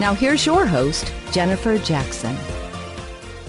Now here's your host, Jennifer Jackson.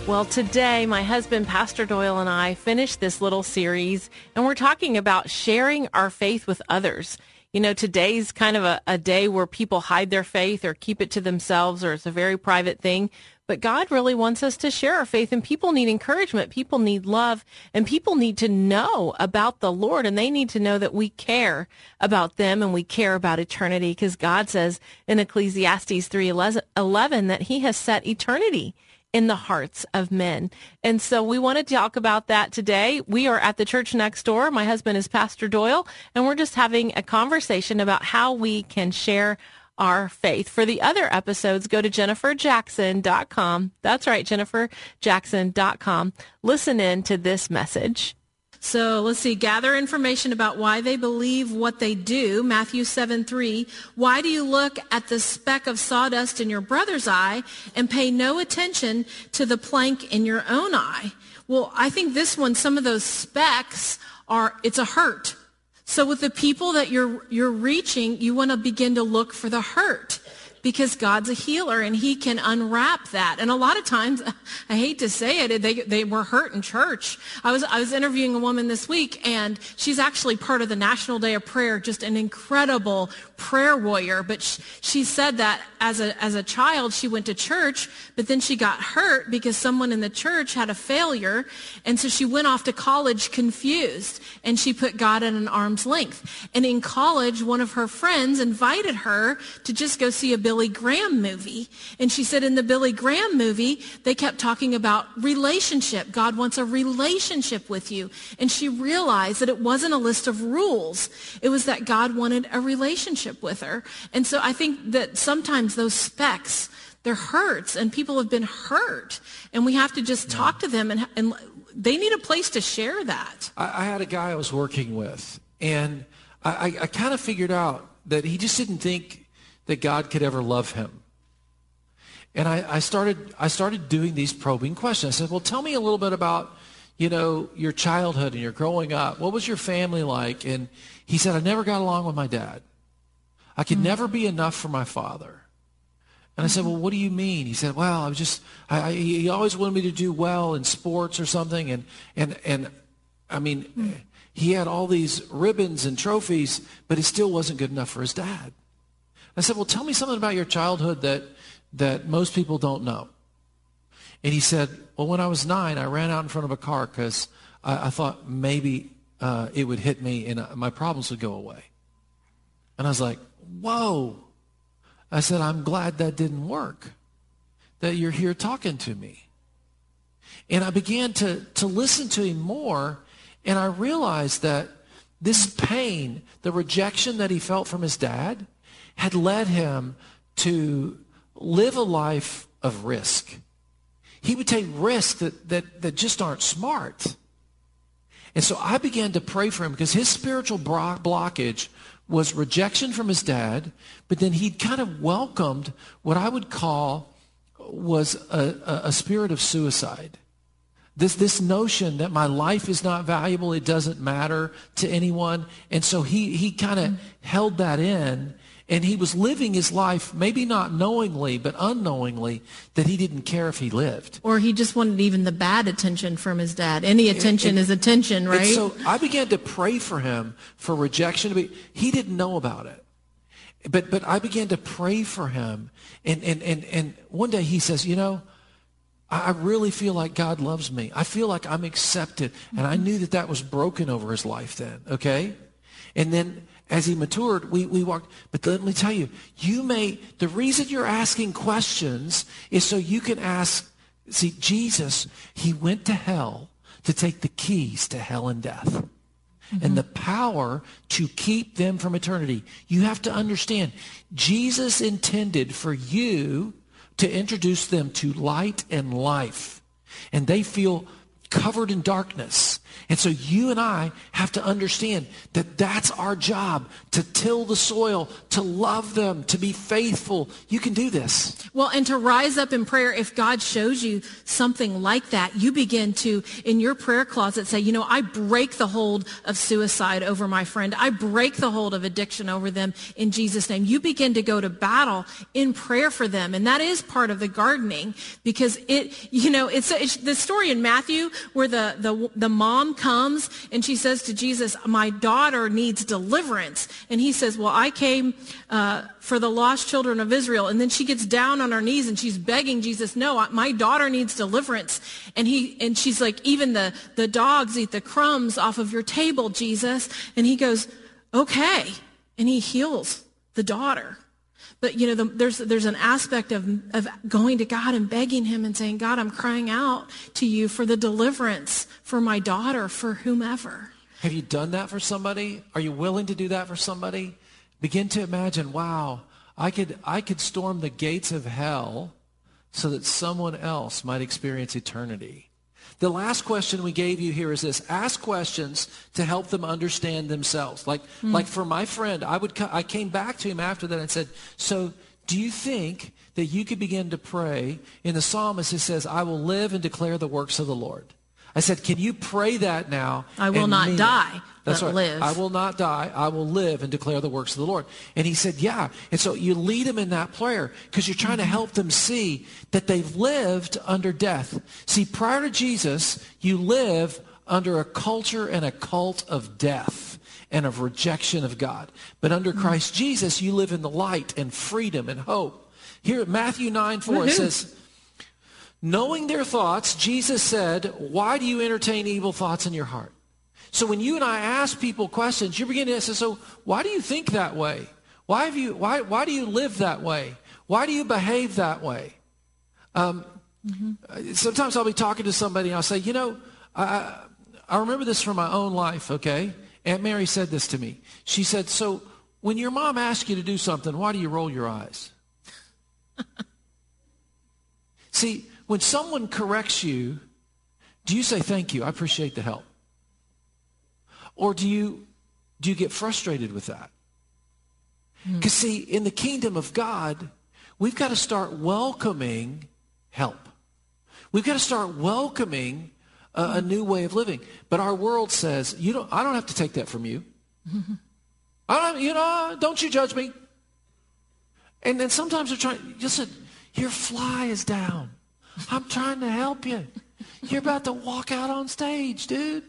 Well, today, my husband, Pastor Doyle, and I finished this little series, and we're talking about sharing our faith with others. You know, today's kind of a, a, day where people hide their faith or keep it to themselves, or it's a very private thing. But God really wants us to share our faith, and people need encouragement. People need love, and people need to know about the Lord, and they need to know that we care about them and we care about eternity, because God says in Ecclesiastes 3:11 that He has set eternity in the hearts of men. And so we want to talk about that today. We are at the church next door. My husband is Pastor Doyle, and we're just having a conversation about how we can share our faith. For the other episodes, go to jenniferjackson.com. That's right, jenniferjackson.com. Listen in to this message. So let's see, gather information about why they believe what they do. Matthew 7, 3. Why do you look at the speck of sawdust in your brother's eye and pay no attention to the plank in your own eye? Well, I think this one, some of those specks are, it's a hurt. So with the people that you're, you're reaching, you want to begin to look for the hurt because God's a healer and he can unwrap that. And a lot of times, I hate to say it, they, they were hurt in church. I was, I was interviewing a woman this week and she's actually part of the National Day of Prayer, just an incredible prayer warrior. But she, she said that as a, as a child, she went to church, but then she got hurt because someone in the church had a failure. And so she went off to college confused and she put God at an arm's length. And in college, one of her friends invited her to just go see a Billy Graham movie. And she said in the Billy Graham movie, they kept talking about relationship. God wants a relationship with you. And she realized that it wasn't a list of rules. It was that God wanted a relationship with her. And so I think that sometimes those specks, they're hurts and people have been hurt. And we have to just talk to them and, and they need a place to share that. I, I had a guy I was working with and I, I, I kind of figured out that he just didn't think that God could ever love him. And I, I, started, I started doing these probing questions. I said, well, tell me a little bit about, you know, your childhood and your growing up. What was your family like? And he said, I never got along with my dad. I could mm-hmm. never be enough for my father. And I said, well, what do you mean? He said, well, I was just, I, I, he always wanted me to do well in sports or something. And, and, and I mean, mm-hmm. he had all these ribbons and trophies, but it still wasn't good enough for his dad. I said, well, tell me something about your childhood that, that most people don't know. And he said, well, when I was nine, I ran out in front of a car because I, I, thought maybe uh, it would hit me and uh, my problems would go away. And I was like, whoa. I said, I'm glad that didn't work, that you're here talking to me. And I began to, to listen to him more, and I realized that this pain, the rejection that he felt from his dad, had led him to live a life of risk. He would take risks that, that, that just aren't smart. And so I began to pray for him because his spiritual blockage was rejection from his dad, but then he'd kind of welcomed what I would call was a, a, spirit of suicide. This, this notion that my life is not valuable, it doesn't matter to anyone. And so he, he kind of mm. held that in and he was living his life, maybe not knowingly, but unknowingly, that he didn't care if he lived. Or he just wanted even the bad attention from his dad. Any attention and, and, is attention, right? so I began to pray for him for rejection. He didn't know about it. But, but I began to pray for him. And, and, and, and one day he says, you know, I really feel like God loves me. I feel like I'm accepted. And I mm-hmm. knew that that was broken over his life then, okay? And then as he matured, we, we walked. But let me tell you, you may, the reason you're asking questions is so you can ask, see, Jesus, he went to hell to take the keys to hell and death. Mm-hmm. And the power to keep them from eternity. You have to understand, Jesus intended for you to introduce them to light and life. And they feel covered in darkness. And so you and I have to understand that that's our job to till the soil, to love them, to be faithful. You can do this. Well, and to rise up in prayer, if God shows you something like that, you begin to, in your prayer closet, say, you know, I break the hold of suicide over my friend. I break the hold of addiction over them in Jesus' name. You begin to go to battle in prayer for them. And that is part of the gardening because it, you know, it's, it's the story in Matthew where the, the, the mom comes and she says to Jesus, my daughter needs deliverance. And he says, well, I came uh, for the lost children of Israel. And then she gets down on her knees and she's begging Jesus, no, my daughter needs deliverance. And he, and she's like, even the, the dogs eat the crumbs off of your table, Jesus. And he goes, okay. And he heals the daughter. But you know, the, there's there's an aspect of of going to God and begging Him and saying, God, I'm crying out to you for the deliverance for my daughter, for whomever. Have you done that for somebody? Are you willing to do that for somebody? Begin to imagine, wow, I could I could storm the gates of hell so that someone else might experience eternity. The last question we gave you here is this. Ask questions to help them understand themselves. Like, mm. like for my friend, I, would, I came back to him after that and said, so do you think that you could begin to pray? In the psalmist, it says, I will live and declare the works of the Lord. I said, can you pray that now? I will not die. It? That's right. Live. I will not die. I will live and declare the works of the Lord. And he said, yeah. And so you lead them in that prayer because you're trying to mm-hmm. help them see that they've lived under death. See, prior to Jesus, you live under a culture and a cult of death and of rejection of God. But under mm-hmm. Christ Jesus, you live in the light and freedom and hope. Here at Matthew 9, 4, it says, Knowing their thoughts, Jesus said, why do you entertain evil thoughts in your heart? So when you and I ask people questions, you're beginning to say, so why do you think that way? Why, have you, why, why do you live that way? Why do you behave that way? Um, mm-hmm. Sometimes I'll be talking to somebody and I'll say, you know, I, I remember this from my own life, okay? Aunt Mary said this to me. She said, so when your mom asks you to do something, why do you roll your eyes? See, when someone corrects you, do you say, thank you, I appreciate the help? Or do you, do you get frustrated with that? Because, hmm. see, in the kingdom of God, we've got to start welcoming help. We've got to start welcoming a, a, new way of living. But our world says, you don't, I don't have to take that from you. I don't, you know, don't you judge me. And then sometimes they're trying, listen, your fly is down. I'm trying to help you. You're about to walk out on stage, dude.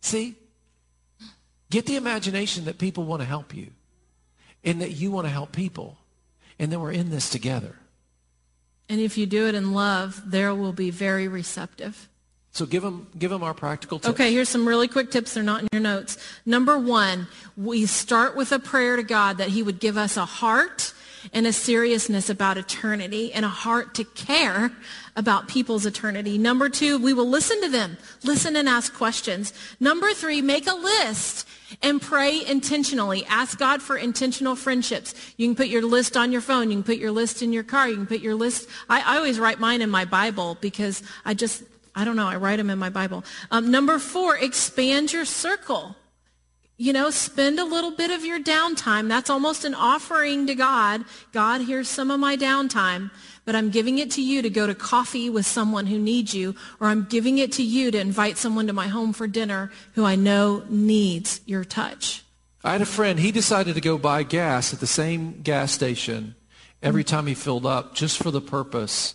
See? Get the imagination that people want to help you and that you want to help people. And that we're in this together. And if you do it in love, there will be very receptive. So give them, give them our practical tips. Okay, here's some really quick tips. They're not in your notes. Number one, we start with a prayer to God that he would give us a heart and a seriousness about eternity and a heart to care about people's eternity. Number two, we will listen to them. Listen and ask questions. Number three, make a list and pray intentionally. Ask God for intentional friendships. You can put your list on your phone. You can put your list in your car. You can put your list. I, I always write mine in my Bible because I just, I don't know, I write them in my Bible. Um, number four, expand your circle. You know, spend a little bit of your downtime. That's almost an offering to God. God, here's some of my downtime, but I'm giving it to you to go to coffee with someone who needs you, or I'm giving it to you to invite someone to my home for dinner who I know needs your touch. I had a friend, he decided to go buy gas at the same gas station every mm-hmm. time he filled up just for the purpose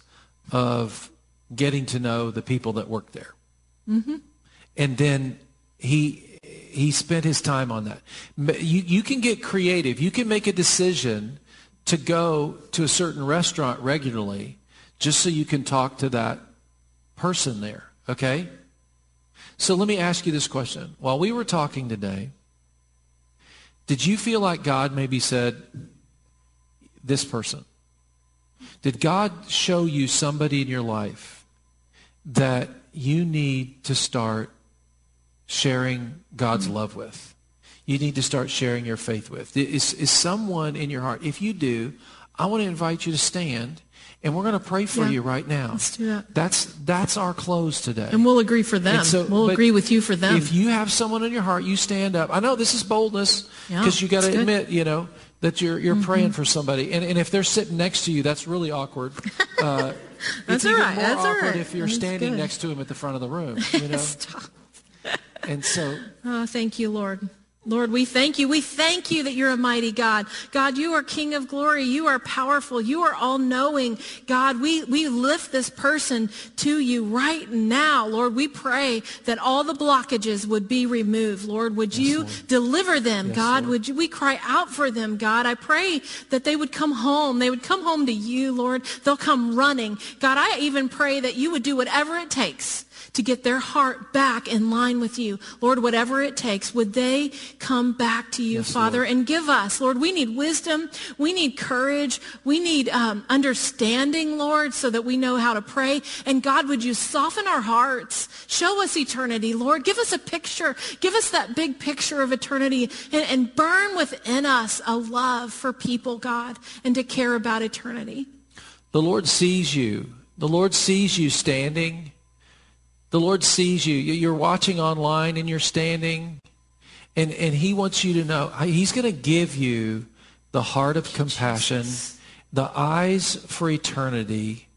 of getting to know the people that work there. Mm-hmm. And then he he spent his time on that. You, you can get creative. You can make a decision to go to a certain restaurant regularly just so you can talk to that person there, okay? So let me ask you this question. While we were talking today, did you feel like God maybe said, this person? Did God show you somebody in your life that you need to start sharing God's mm-hmm. love with? You need to start sharing your faith with? Is, is someone in your heart? If you do, I want to invite you to stand and we're going to pray for yeah, you right now. Let's do that. That's that's our close today. And we'll agree for them. So, we'll agree with you for them. If you have someone in your heart, you stand up. I know this is boldness because yeah, you got to admit, you know, that you're you're mm-hmm. praying for somebody. And and if they're sitting next to you, that's really awkward. Uh, that's it's even right. more that's awkward right. if you're that's standing good. next to them at the front of the room. You know. And so. Oh, thank you, Lord. Lord, we thank you. We thank you that you're a mighty God. God, you are King of glory. You are powerful. You are all knowing. God, we, we lift this person to you right now. Lord, we pray that all the blockages would be removed. Lord, would yes, you Lord. deliver them? Yes, God, Lord. would you, we cry out for them, God. I pray that they would come home. They would come home to you, Lord. They'll come running. God, I even pray that you would do whatever it takes to get their heart back in line with you. Lord, whatever it takes, would they come back to you, yes, Father, Lord. and give us, Lord, we need wisdom. We need courage. We need um, understanding, Lord, so that we know how to pray. And God, would you soften our hearts? Show us eternity, Lord. Give us a picture. Give us that big picture of eternity and, and burn within us a love for people, God, and to care about eternity. The Lord sees you. The Lord sees you standing the Lord sees you. You're watching online and you're standing, and, and He wants you to know He's going to give you the heart of compassion, the eyes for eternity,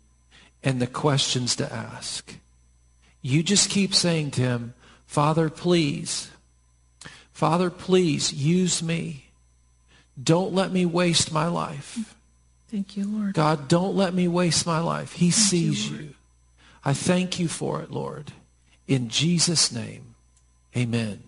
and the questions to ask. You just keep saying to Him, Father, please, Father, please use me. Don't let me waste my life. Thank you, Lord. God, don't let me waste my life. He Thank sees you. you. I thank you for it, Lord. In Jesus' name, amen.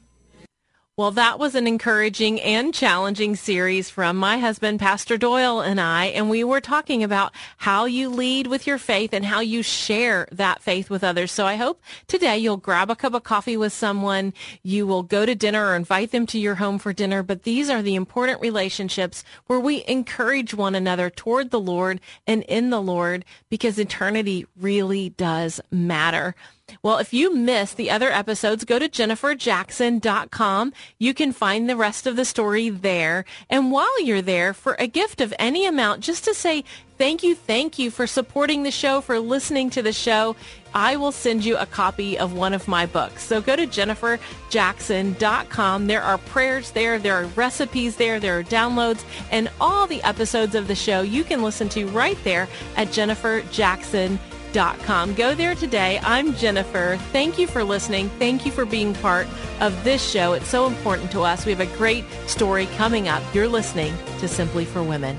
Well, that was an encouraging and challenging series from my husband, Pastor Doyle, and I. And we were talking about how you lead with your faith and how you share that faith with others. So I hope today you'll grab a cup of coffee with someone. You will go to dinner or invite them to your home for dinner. But these are the important relationships where we encourage one another toward the Lord and in the Lord because eternity really does matter. Well, if you missed the other episodes, go to jenniferjackson.com. You can find the rest of the story there. And while you're there, for a gift of any amount, just to say thank you, thank you for supporting the show, for listening to the show, I will send you a copy of one of my books. So go to jenniferjackson.com. There are prayers there, there are recipes there, there are downloads, and all the episodes of the show you can listen to right there at jenniferjackson.com Go there today. I'm Jennifer. Thank you for listening. Thank you for being part of this show. It's so important to us. We have a great story coming up. You're listening to Simply for Women.